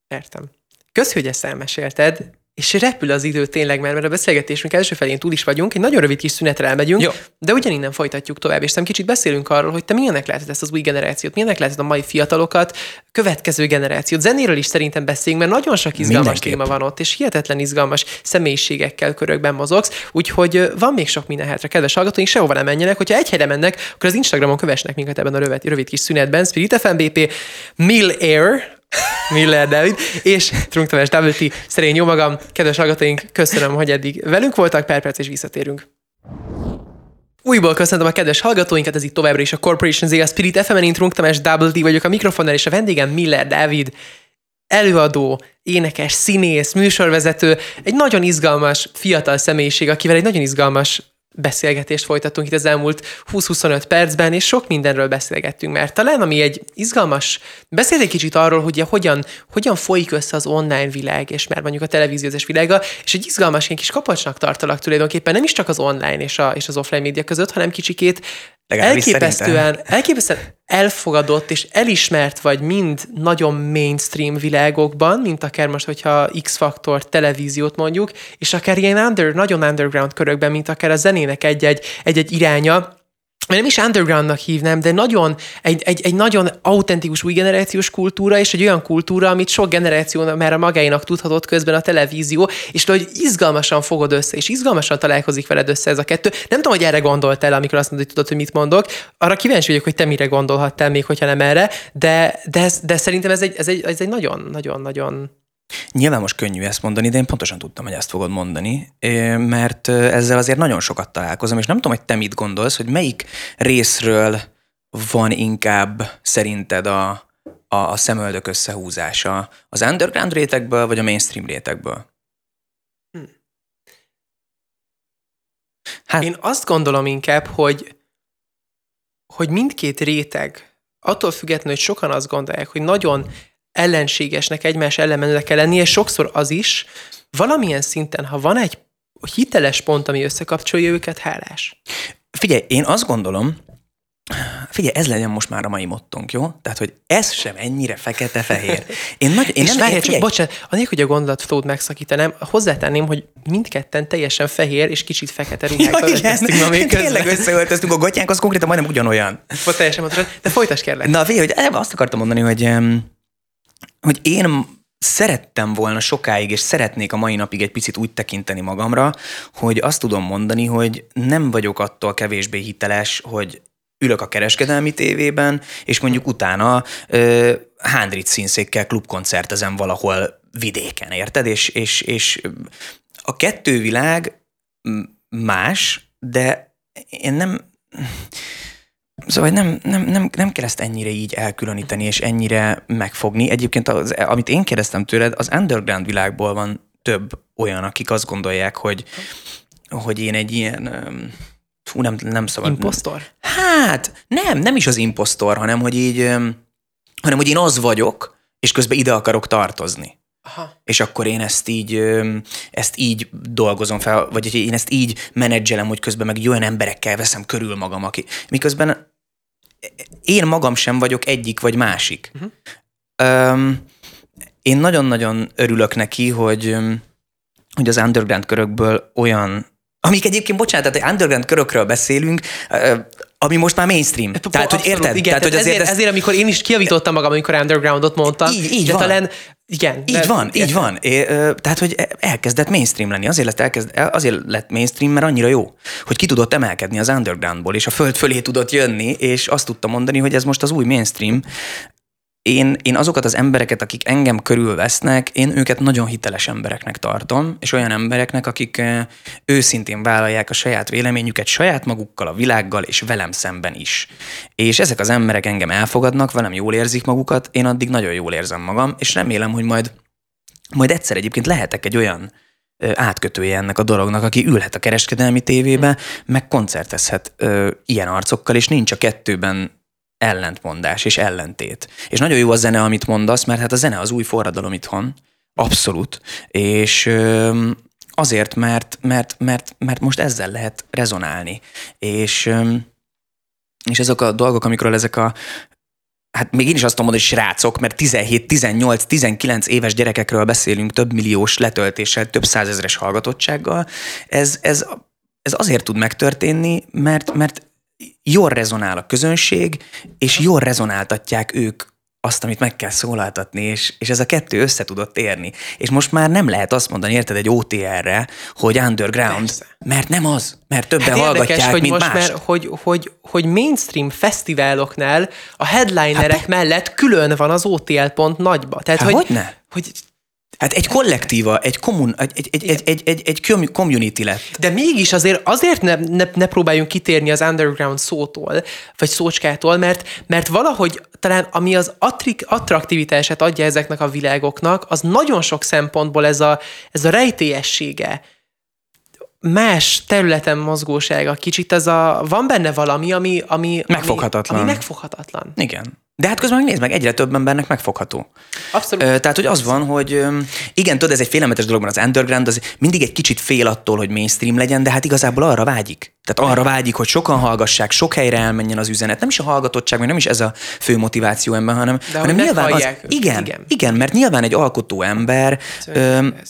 Értem. Kösz, hogy ezt elmesélted és repül az idő tényleg, mert, mert a beszélgetésünk első felén túl is vagyunk, egy nagyon rövid kis szünetre elmegyünk, Jó. de ugyaninnen folytatjuk tovább, és nem kicsit beszélünk arról, hogy te milyenek lehetett ezt az új generációt, milyenek lehetett a mai fiatalokat, következő generációt. Zenéről is szerintem beszéljünk, mert nagyon sok izgalmas Mindenképp. téma van ott, és hihetetlen izgalmas személyiségekkel körökben mozogsz, úgyhogy van még sok minden hátra. Kedves hallgatóink, sehova nem menjenek, hogyha egy helyre mennek, akkor az Instagramon kövesnek minket ebben a rövid, rövid kis szünetben. Spirit FMBP, Mill Air, Miller David, és Trunk Tamás WT, szerény jó magam. Kedves hallgatóink, köszönöm, hogy eddig velünk voltak, per perc és visszatérünk. Újból köszöntöm a kedves hallgatóinkat, ez itt továbbra is a Corporation Z, a Spirit FM-en, én Trunk Tamás WT vagyok a mikrofonnál, és a vendégem Miller David, előadó, énekes, színész, műsorvezető, egy nagyon izgalmas, fiatal személyiség, akivel egy nagyon izgalmas beszélgetést folytatunk itt az elmúlt 20-25 percben, és sok mindenről beszélgettünk, mert talán ami egy izgalmas, beszél egy kicsit arról, hogy hogyan, hogyan folyik össze az online világ, és már mondjuk a televíziózás világa, és egy izgalmas ilyen kis kapacsnak tartalak tulajdonképpen nem is csak az online és, a, és az offline média között, hanem kicsikét elképesztően, elképesztően elfogadott és elismert vagy mind nagyon mainstream világokban, mint akár most, hogyha X-faktor televíziót mondjuk, és akár ilyen under, nagyon underground körökben, mint akár a zenének egy-egy, egy-egy iránya, nem is undergroundnak hívnám, de nagyon, egy, egy, egy nagyon autentikus új generációs kultúra, és egy olyan kultúra, amit sok generáció már a magáinak tudhatott közben a televízió, és hogy izgalmasan fogod össze, és izgalmasan találkozik veled össze ez a kettő. Nem tudom, hogy erre gondoltál, amikor azt mondod, hogy tudod, hogy mit mondok. Arra kíváncsi vagyok, hogy te mire gondolhattál még, hogyha nem erre, de, de, de szerintem ez egy, ez egy, ez egy nagyon, nagyon, nagyon Nyilván most könnyű ezt mondani, de én pontosan tudtam, hogy ezt fogod mondani, mert ezzel azért nagyon sokat találkozom, és nem tudom, hogy te mit gondolsz, hogy melyik részről van inkább szerinted a, a, a szemöldök összehúzása? Az underground rétegből, vagy a mainstream rétegből? Hm. Hát, Én azt gondolom inkább, hogy, hogy mindkét réteg, attól függetlenül, hogy sokan azt gondolják, hogy nagyon ellenségesnek, egymás ellenmenőnek kell lenni, és sokszor az is, valamilyen szinten, ha van egy hiteles pont, ami összekapcsolja őket, hálás. Figyelj, én azt gondolom, Figyelj, ez legyen most már a mai mottunk, jó? Tehát, hogy ez sem ennyire fekete-fehér. Én, nagy, én és nem, várjál, csak bocsánat, anélkül, hogy a gondolatot megszakítanám, hozzátenném, hogy mindketten teljesen fehér és kicsit fekete ruhákat ja, igen, ma még Tényleg összeöltöztünk, a gotyánk az konkrétan majdnem ugyanolyan. Volt teljesen pontosan, de folytasd kérlek. Na, figyelj, hogy azt akartam mondani, hogy hogy én szerettem volna sokáig, és szeretnék a mai napig egy picit úgy tekinteni magamra, hogy azt tudom mondani, hogy nem vagyok attól kevésbé hiteles, hogy ülök a kereskedelmi tévében, és mondjuk utána ö, Hándrit színszékkel klubkoncertezem valahol vidéken, érted? És, és, és a kettő világ más, de én nem Szóval nem, nem, nem, nem kell ezt ennyire így elkülöníteni, és ennyire megfogni. Egyébként, az, amit én kérdeztem tőled, az underground világból van több olyan, akik azt gondolják, hogy, hogy én egy ilyen... Fú, nem, nem szabad. Impostor? Hát, nem, nem is az impostor, hanem hogy így, hanem hogy én az vagyok, és közben ide akarok tartozni. Aha. És akkor én ezt így, ezt így dolgozom fel, vagy én ezt így menedzselem, hogy közben meg olyan emberekkel veszem körül magam, aki... Miközben én magam sem vagyok egyik vagy másik. Uh-huh. Um, én nagyon-nagyon örülök neki, hogy, hogy az underground körökből olyan amik egyébként, bocsánat, tehát underground körökről beszélünk, ami most már mainstream. Hát, tehát, hogy érted? Igen, tehát, hogy azért, ezért, ezt... ezért, amikor én is kiavítottam magam, amikor undergroundot mondtam, így, így de van. talán igen. Így de, van, így van. É, tehát, hogy elkezdett mainstream lenni. Azért lett, elkezd, azért lett mainstream, mert annyira jó, hogy ki tudott emelkedni az undergroundból, és a föld fölé tudott jönni, és azt tudta mondani, hogy ez most az új mainstream, én, én azokat az embereket, akik engem körülvesznek, én őket nagyon hiteles embereknek tartom, és olyan embereknek, akik őszintén vállalják a saját véleményüket saját magukkal, a világgal, és velem szemben is. És ezek az emberek engem elfogadnak, velem jól érzik magukat, én addig nagyon jól érzem magam, és remélem, hogy majd, majd egyszer egyébként lehetek egy olyan átkötője ennek a dolognak, aki ülhet a kereskedelmi tévébe, meg koncertezhet ö, ilyen arcokkal, és nincs a kettőben ellentmondás és ellentét. És nagyon jó a zene, amit mondasz, mert hát a zene az új forradalom itthon, abszolút, és azért, mert, mert, mert, mert most ezzel lehet rezonálni. És, és ezek a dolgok, amikről ezek a hát még én is azt mondani, hogy srácok, mert 17, 18, 19 éves gyerekekről beszélünk több milliós letöltéssel, több százezres hallgatottsággal. Ez, ez, ez azért tud megtörténni, mert, mert jól rezonál a közönség, és jól rezonáltatják ők azt, amit meg kell szólaltatni, és, és ez a kettő össze tudott érni. És most már nem lehet azt mondani, érted, egy OTR-re, hogy underground, Persze. mert nem az, mert többen hát hallgatják, érdekes, hogy mint most más. Már, hogy, hogy, hogy mainstream fesztiváloknál a headlinerek hát, mellett külön van az OTL pont nagyba. Tehát, hát hogy, hogy ne? Hogy Hát egy kollektíva, egy, kommun, egy, egy, egy, egy, egy, egy, egy community lett. De mégis azért, azért ne, ne, ne próbáljunk kitérni az underground szótól, vagy szócskától, mert, mert valahogy talán ami az attrik, attraktivitását adja ezeknek a világoknak, az nagyon sok szempontból ez a, ez a rejtélyessége, más területen mozgósága, kicsit ez a, van benne valami, ami, ami megfoghatatlan. Ami, ami megfoghatatlan. Igen. De hát közben nézd meg, egyre több embernek megfogható. Abszolút. Tehát, hogy az van, hogy igen, tudod, ez egy félelmetes dolog, az underground az mindig egy kicsit fél attól, hogy mainstream legyen, de hát igazából arra vágyik. Tehát arra vágyik, hogy sokan hallgassák, sok helyre elmenjen az üzenet. Nem is a hallgatottság, meg nem is ez a fő motiváció ember, hanem, de hanem nyilván az, igen, igen, igen, mert nyilván egy alkotó ember,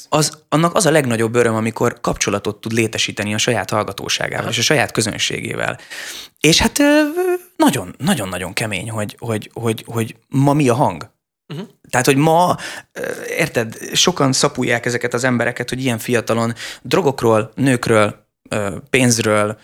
az, annak az a legnagyobb öröm, amikor kapcsolatot tud létesíteni a saját hallgatóságával Aha. és a saját közönségével. És hát nagyon-nagyon kemény, hogy, hogy, hogy, hogy ma mi a hang. Uh-huh. Tehát, hogy ma, érted, sokan szapulják ezeket az embereket, hogy ilyen fiatalon drogokról, nőkről, pénzről,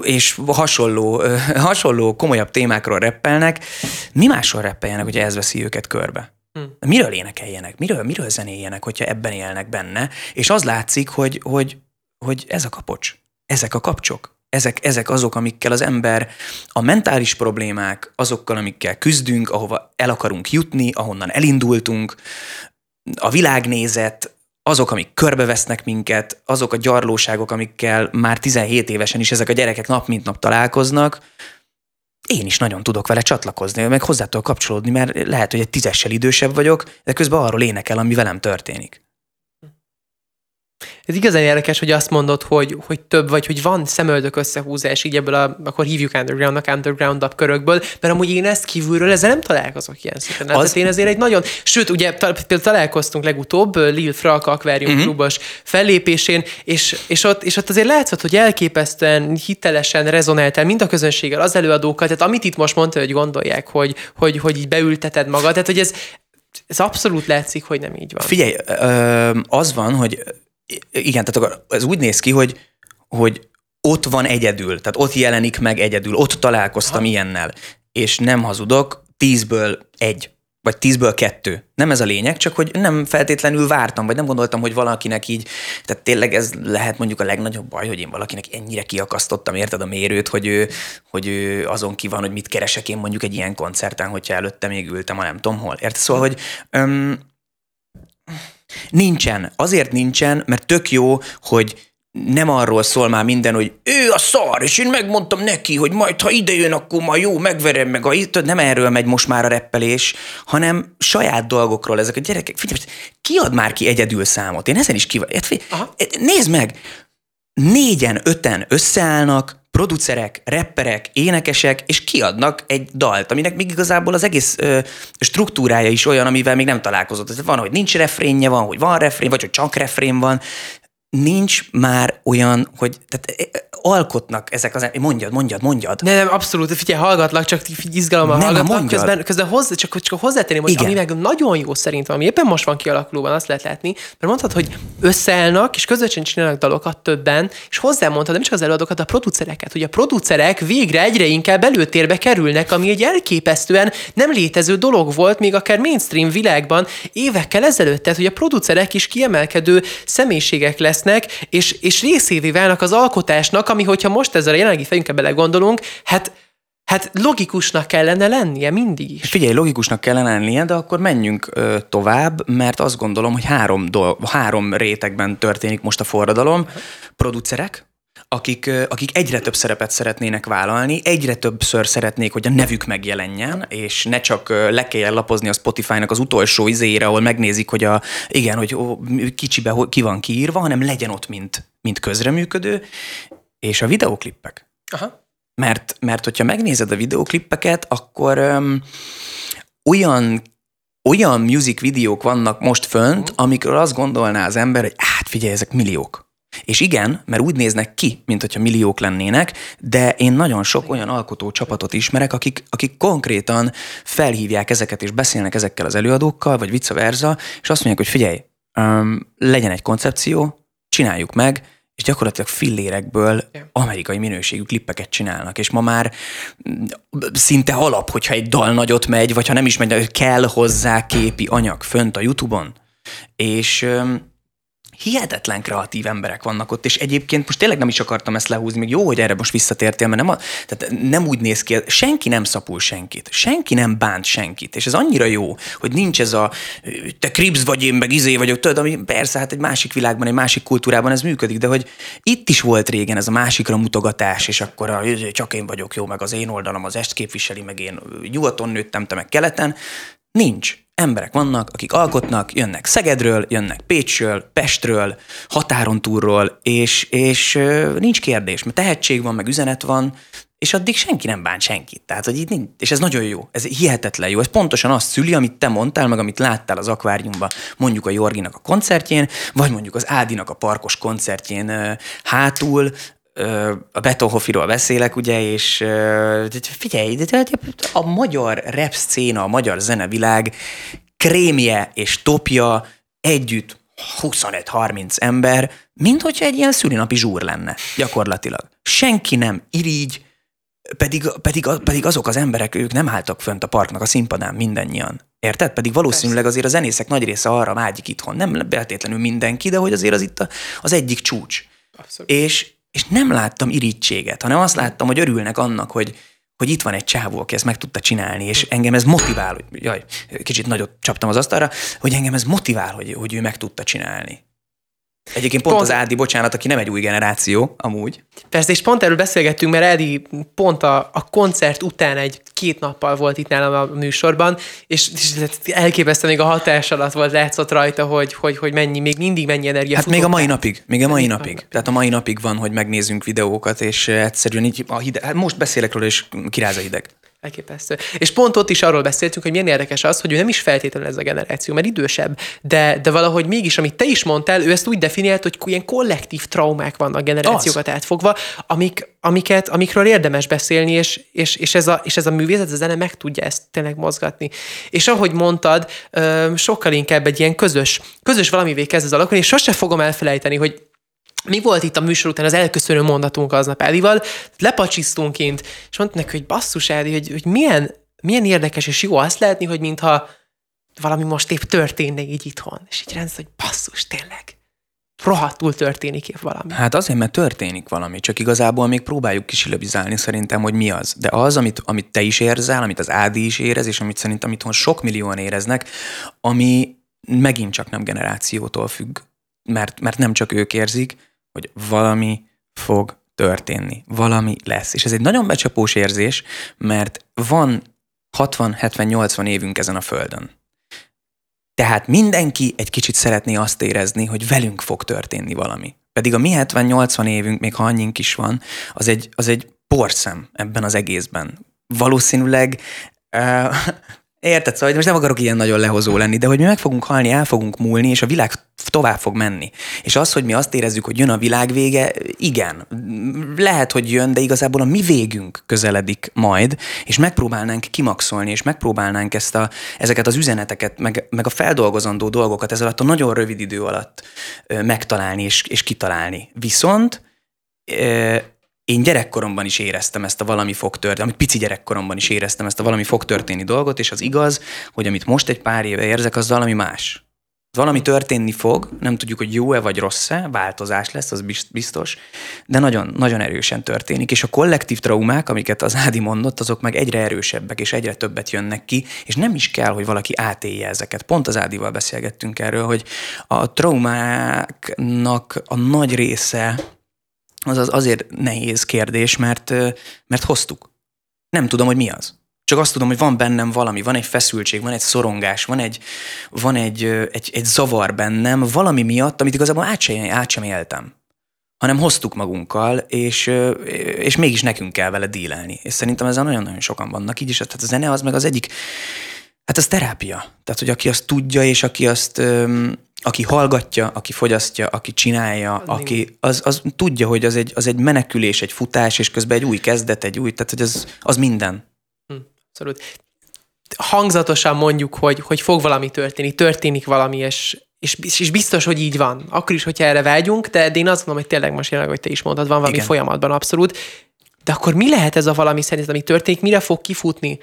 és hasonló, hasonló komolyabb témákról reppelnek. Mi másról reppeljenek, hogyha ez veszi őket körbe? Hmm. Miről énekeljenek? Miről, miről zenéljenek, hogyha ebben élnek benne? És az látszik, hogy, hogy, hogy ez a kapocs, ezek a kapcsok ezek, ezek azok, amikkel az ember a mentális problémák, azokkal, amikkel küzdünk, ahova el akarunk jutni, ahonnan elindultunk, a világnézet, azok, amik körbevesznek minket, azok a gyarlóságok, amikkel már 17 évesen is ezek a gyerekek nap mint nap találkoznak, én is nagyon tudok vele csatlakozni, meg hozzá tudok kapcsolódni, mert lehet, hogy egy tízessel idősebb vagyok, de közben arról énekel, ami velem történik. Ez igazán érdekes, hogy azt mondod, hogy, hogy több, vagy hogy van szemöldök összehúzás így ebből a, akkor hívjuk undergroundnak, underground körökből, mert amúgy én ezt kívülről ezzel nem találkozok ilyen szinten. Az... Tehát én ezért egy nagyon, sőt, ugye például találkoztunk legutóbb Lil Fralk Aquarium uh-huh. klubos fellépésén, és, és, ott, és ott azért látszott, hogy elképesztően hitelesen rezonáltál mind a közönséggel, az előadókkal, tehát amit itt most mondta, hogy gondolják, hogy, hogy, hogy így beülteted magad, tehát hogy ez, ez abszolút látszik, hogy nem így van. Figyelj, az van, hogy igen, tehát akkor ez úgy néz ki, hogy, hogy ott van egyedül, tehát ott jelenik meg egyedül, ott találkoztam Aha. ilyennel, és nem hazudok, tízből egy, vagy tízből kettő. Nem ez a lényeg, csak hogy nem feltétlenül vártam, vagy nem gondoltam, hogy valakinek így, tehát tényleg ez lehet mondjuk a legnagyobb baj, hogy én valakinek ennyire kiakasztottam, érted a mérőt, hogy ő, hogy ő azon ki van, hogy mit keresek én mondjuk egy ilyen koncerten, hogyha előtte még ültem, a nem tudom hol. Érted? Szóval, hogy öm, Nincsen. Azért nincsen, mert tök jó, hogy nem arról szól már minden, hogy ő a szar, és én megmondtam neki, hogy majd ha ide jön, akkor majd jó, megverem meg a Nem erről megy most már a reppelés, hanem saját dolgokról ezek a gyerekek. Figyelj, kiad már ki egyedül számot? Én ezen is kivad. Nézd meg! Négyen, öten összeállnak, producerek, rapperek, énekesek, és kiadnak egy dalt, aminek még igazából az egész ö, struktúrája is olyan, amivel még nem találkozott. Ez van, hogy nincs refrénje, van, hogy van refrén, vagy hogy csak refrén van. Nincs már olyan, hogy tehát alkotnak ezek az... Mondjad, mondjad, mondjad. Nem, nem, abszolút. Figyelj, hallgatlak, csak izgalommal nem, hallgatlak. Mondjad. Közben, közben hozzá, csak, csak hozzátenném, hogy Igen. ami meg nagyon jó szerintem, ami éppen most van kialakulóban, azt lehet látni, mert mondhatod, hogy összeállnak, és közösen csinálnak dalokat többen, és hozzámondtad nem csak az előadókat, a producereket, hogy a producerek végre egyre inkább előtérbe kerülnek, ami egy elképesztően nem létező dolog volt, még akár mainstream világban évekkel ezelőtt, tehát hogy a producerek is kiemelkedő személyiségek lesznek, és, és részévé válnak az alkotásnak, ami, hogyha most ezzel a jelenlegi fejünkkel belegondolunk, hát Hát logikusnak kellene lennie mindig is. Figyelj, logikusnak kellene lennie, de akkor menjünk ö, tovább, mert azt gondolom, hogy három, dol- három rétegben történik most a forradalom. Producerek, akik, akik egyre több szerepet szeretnének vállalni, egyre többször szeretnék, hogy a nevük megjelenjen, és ne csak le kelljen lapozni a Spotify-nak az utolsó izére, ahol megnézik, hogy a, igen, hogy ó, kicsibe ki van kiírva, hanem legyen ott, mint, mint közreműködő, és a videóklippek. Aha. Mert, mert hogyha megnézed a videóklippeket, akkor öm, olyan olyan music videók vannak most fönt, amikről azt gondolná az ember, hogy hát figyelj, ezek milliók. És igen, mert úgy néznek ki, mint hogyha milliók lennének, de én nagyon sok olyan alkotó csapatot ismerek, akik, akik konkrétan felhívják ezeket, és beszélnek ezekkel az előadókkal, vagy vice versa, és azt mondják, hogy figyelj, um, legyen egy koncepció, csináljuk meg, és gyakorlatilag fillérekből amerikai minőségű klippeket csinálnak, és ma már szinte alap, hogyha egy dal nagyot megy, vagy ha nem is megy, kell hozzá képi anyag fönt a YouTube-on. És hihetetlen kreatív emberek vannak ott, és egyébként most tényleg nem is akartam ezt lehúzni, még jó, hogy erre most visszatértél, mert nem, a, tehát nem úgy néz ki, senki nem szapul senkit, senki nem bánt senkit, és ez annyira jó, hogy nincs ez a te kribs vagy én, meg izé vagyok, tudod, ami persze, hát egy másik világban, egy másik kultúrában ez működik, de hogy itt is volt régen ez a másikra mutogatás, és akkor a, izé, csak én vagyok jó, meg az én oldalam az est képviseli, meg én nyugaton nőttem, te meg keleten, Nincs. Emberek vannak, akik alkotnak, jönnek Szegedről, jönnek Pécsről, Pestről, határon túlról, és, és nincs kérdés, mert tehetség van, meg üzenet van, és addig senki nem bánt senkit. Tehát, hogy itt nincs, és ez nagyon jó, ez hihetetlen jó. Ez pontosan azt szüli, amit te mondtál, meg amit láttál az akváriumban, mondjuk a Jorginak a koncertjén, vagy mondjuk az Ádinak a parkos koncertjén hátul, a Betonhofiról beszélek, ugye, és figyelj, de a magyar rap széna, a magyar zenevilág krémje és topja együtt 25-30 ember, mint hogyha egy ilyen szülinapi zsúr lenne, gyakorlatilag. Senki nem irigy, pedig, pedig, pedig azok az emberek, ők nem álltak fönt a parknak a színpadán mindannyian. Érted? Pedig valószínűleg azért a zenészek nagy része arra vágyik itthon. Nem feltétlenül mindenki, de hogy azért az itt a, az egyik csúcs. Abszolút. És, és nem láttam irítséget, hanem azt láttam, hogy örülnek annak, hogy, hogy itt van egy csávó, aki ezt meg tudta csinálni, és engem ez motivál, hogy jaj, kicsit nagyot csaptam az asztalra, hogy engem ez motivál, hogy, hogy ő meg tudta csinálni. Egyébként pont, Pont- az Ádi, bocsánat, aki nem egy új generáció, amúgy. Persze, és pont erről beszélgettünk, mert Edi pont a, a koncert után egy két nappal volt itt nálam a műsorban, és, és elképesztően még a hatás alatt volt, látszott rajta, hogy, hogy, hogy mennyi, még mindig mennyi energia Hát még a mai napig, még a mai napig. mai Tehát a mai napig van, hogy megnézzünk videókat, és egyszerűen így a hideg, hát most beszélek róla, és kiráz a hideg. Elképesztő. És pont ott is arról beszéltünk, hogy milyen érdekes az, hogy ő nem is feltétlenül ez a generáció, mert idősebb, de, de valahogy mégis, amit te is mondtál, ő ezt úgy definiált, hogy ilyen kollektív traumák vannak generációkat átfogva, amik, amiket, amikről érdemes beszélni, és, és, és, ez a, és ez a művészet, ez a zene meg tudja ezt tényleg mozgatni. És ahogy mondtad, sokkal inkább egy ilyen közös, közös valamivé kezd ez alakulni, és sose fogom elfelejteni, hogy mi volt itt a műsor után az elköszönő mondatunk aznap Edival, lepacsisztunk kint, és mondta neki, hogy basszus Edi, hogy, hogy milyen, milyen érdekes és jó azt látni, hogy mintha valami most épp történne így itthon. És így rendszer, hogy basszus, tényleg. Rohadtul történik épp valami. Hát azért, mert történik valami, csak igazából még próbáljuk kisilabizálni szerintem, hogy mi az. De az, amit, amit te is érzel, amit az Ádi is érez, és amit szerintem itthon sok millióan éreznek, ami megint csak nem generációtól függ, mert, mert nem csak ők érzik, hogy valami fog történni, valami lesz. És ez egy nagyon becsapós érzés, mert van 60-70-80 évünk ezen a földön. Tehát mindenki egy kicsit szeretné azt érezni, hogy velünk fog történni valami. Pedig a mi 70-80 évünk, még ha annyink is van, az egy, az egy porszem ebben az egészben. Valószínűleg uh, Érted? Szóval most nem akarok ilyen nagyon lehozó lenni, de hogy mi meg fogunk halni, el fogunk múlni, és a világ tovább fog menni. És az, hogy mi azt érezzük, hogy jön a világ vége, igen, lehet, hogy jön, de igazából a mi végünk közeledik majd, és megpróbálnánk kimaxolni, és megpróbálnánk ezt a, ezeket az üzeneteket, meg, meg a feldolgozandó dolgokat ez alatt a nagyon rövid idő alatt megtalálni és, és kitalálni. Viszont én gyerekkoromban is éreztem ezt a valami fog történni, amit pici gyerekkoromban is éreztem ezt a valami fog történni dolgot, és az igaz, hogy amit most egy pár éve érzek, az valami más. Valami történni fog, nem tudjuk, hogy jó-e vagy rossz-e, változás lesz, az biztos, de nagyon, nagyon erősen történik. És a kollektív traumák, amiket az Ádi mondott, azok meg egyre erősebbek, és egyre többet jönnek ki, és nem is kell, hogy valaki átélje ezeket. Pont az Ádival beszélgettünk erről, hogy a traumáknak a nagy része az, az azért nehéz kérdés, mert, mert hoztuk. Nem tudom, hogy mi az. Csak azt tudom, hogy van bennem valami, van egy feszültség, van egy szorongás, van egy, van egy, egy, egy zavar bennem, valami miatt, amit igazából át sem, át sem éltem hanem hoztuk magunkkal, és, és mégis nekünk kell vele dílelni. És szerintem ezen nagyon-nagyon sokan vannak így is. Tehát a zene az meg az egyik, hát az terápia. Tehát, hogy aki azt tudja, és aki azt, aki hallgatja, aki fogyasztja, aki csinálja, aki, az, az tudja, hogy az egy, az egy menekülés, egy futás, és közben egy új kezdet, egy új, tehát hogy az, az minden. Abszolút. Hangzatosan mondjuk, hogy, hogy fog valami történni, történik valami, és, és, és biztos, hogy így van. Akkor is, hogyha erre vágyunk, de, de én azt gondolom, hogy tényleg most jelenleg, hogy te is mondtad, van valami Igen. folyamatban abszolút. De akkor mi lehet ez a valami szerint, ami történik, mire fog kifutni?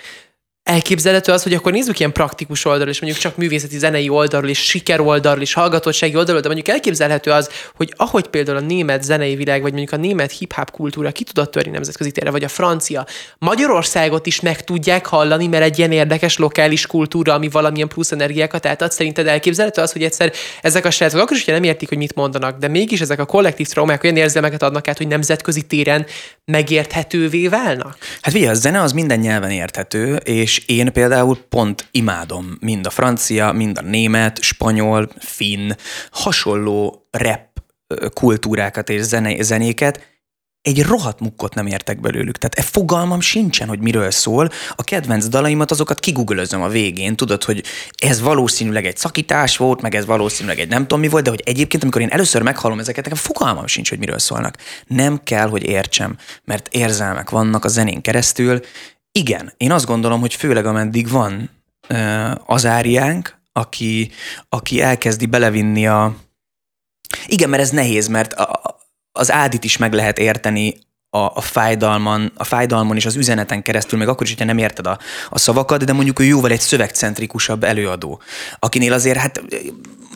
Elképzelhető az, hogy akkor nézzük ilyen praktikus oldalról, és mondjuk csak művészeti zenei oldalról, és siker oldalról, és hallgatottsági oldalról, de mondjuk elképzelhető az, hogy ahogy például a német zenei világ, vagy mondjuk a német hip-hop kultúra ki tudott törni nemzetközi térre, vagy a francia, Magyarországot is meg tudják hallani, mert egy ilyen érdekes lokális kultúra, ami valamilyen plusz energiákat átad. Szerinted elképzelhető az, hogy egyszer ezek a srácok akkor is ugye nem értik, hogy mit mondanak, de mégis ezek a kollektív traumák olyan érzelmeket adnak át, hogy nemzetközi téren megérthetővé válnak? Hát ugye a zene az minden nyelven érthető, és és én például pont imádom mind a francia, mind a német, spanyol, finn, hasonló rap kultúrákat és zene, zenéket, egy rohadt mukkot nem értek belőlük. Tehát e fogalmam sincsen, hogy miről szól. A kedvenc dalaimat azokat kigugölözöm a végén. Tudod, hogy ez valószínűleg egy szakítás volt, meg ez valószínűleg egy nem tudom mi volt, de hogy egyébként, amikor én először meghallom ezeket, nekem fogalmam sincs, hogy miről szólnak. Nem kell, hogy értsem, mert érzelmek vannak a zenén keresztül, igen, én azt gondolom, hogy főleg ameddig van az áriánk, aki, aki elkezdi belevinni a... Igen, mert ez nehéz, mert a, az ádit is meg lehet érteni a, a, fájdalman, a fájdalmon és az üzeneten keresztül, még akkor is, hogyha nem érted a, a szavakat, de mondjuk ő jóval egy szövegcentrikusabb előadó, akinél azért hát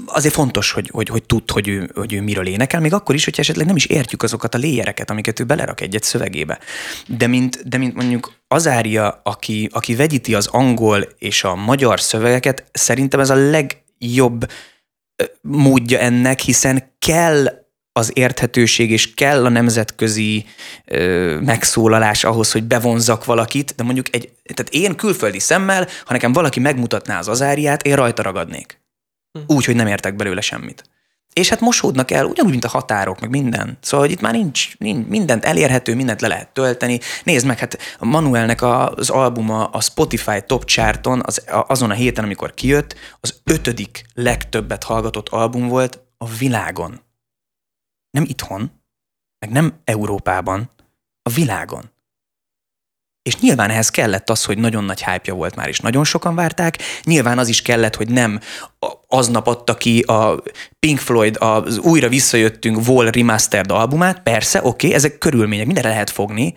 azért fontos, hogy, hogy, hogy tud, hogy ő, hogy ő miről énekel, még akkor is, hogyha esetleg nem is értjük azokat a léjereket, amiket ő belerak egy-egy szövegébe. De mint, de mint mondjuk Azária, aki, aki vegyíti az angol és a magyar szövegeket, szerintem ez a legjobb módja ennek, hiszen kell az érthetőség, és kell a nemzetközi ö, megszólalás ahhoz, hogy bevonzak valakit, de mondjuk egy, tehát én külföldi szemmel, ha nekem valaki megmutatná az azáriát, én rajta ragadnék. Hm. Úgy, hogy nem értek belőle semmit. És hát mosódnak el, ugyanúgy, mint a határok, meg minden. Szóval, hogy itt már nincs, nincs mindent elérhető, mindent le lehet tölteni. Nézd meg, hát a Manuelnek az albuma a Spotify Top Charton az, azon a héten, amikor kijött, az ötödik legtöbbet hallgatott album volt a világon. Nem itthon, meg nem Európában, a világon. És nyilván ehhez kellett az, hogy nagyon nagy hype volt már, és nagyon sokan várták. Nyilván az is kellett, hogy nem aznap adta ki a Pink Floyd az újra visszajöttünk Wall Remastered albumát. Persze, oké, okay, ezek körülmények, mindenre lehet fogni,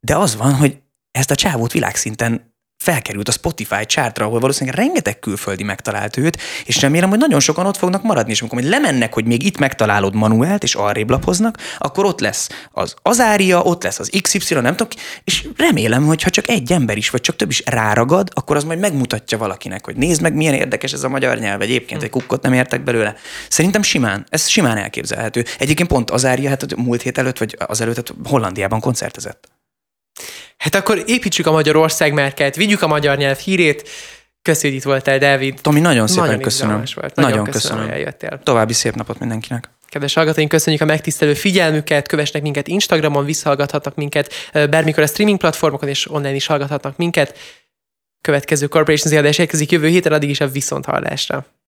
de az van, hogy ezt a csávót világszinten felkerült a Spotify chartra, ahol valószínűleg rengeteg külföldi megtalált őt, és remélem, hogy nagyon sokan ott fognak maradni, és amikor majd lemennek, hogy még itt megtalálod Manuelt, és arrébb lapoznak, akkor ott lesz az Azária, ott lesz az XY, nem tudom, és remélem, hogy ha csak egy ember is, vagy csak több is ráragad, akkor az majd megmutatja valakinek, hogy nézd meg, milyen érdekes ez a magyar nyelv, egyébként egy kukkot nem értek belőle. Szerintem simán, ez simán elképzelhető. Egyébként pont Azária, hát múlt hét előtt, vagy az előtt, hát Hollandiában koncertezett. Hát akkor építsük a Magyarország márkát, vigyük a magyar nyelv hírét. Köszönjük, itt voltál, Dávid. Tomi, nagyon szépen nagyon köszönöm. Volt. Nagyon, nagyon köszönöm, köszönöm, hogy eljöttél. További szép napot mindenkinek. Kedves hallgatóink, köszönjük a megtisztelő figyelmüket, kövesnek minket Instagramon, visszahallgathatnak minket bármikor a streaming platformokon, és online is hallgathatnak minket. Következő Corporation adás érkezik jövő héten, addig is a viszonthallásra.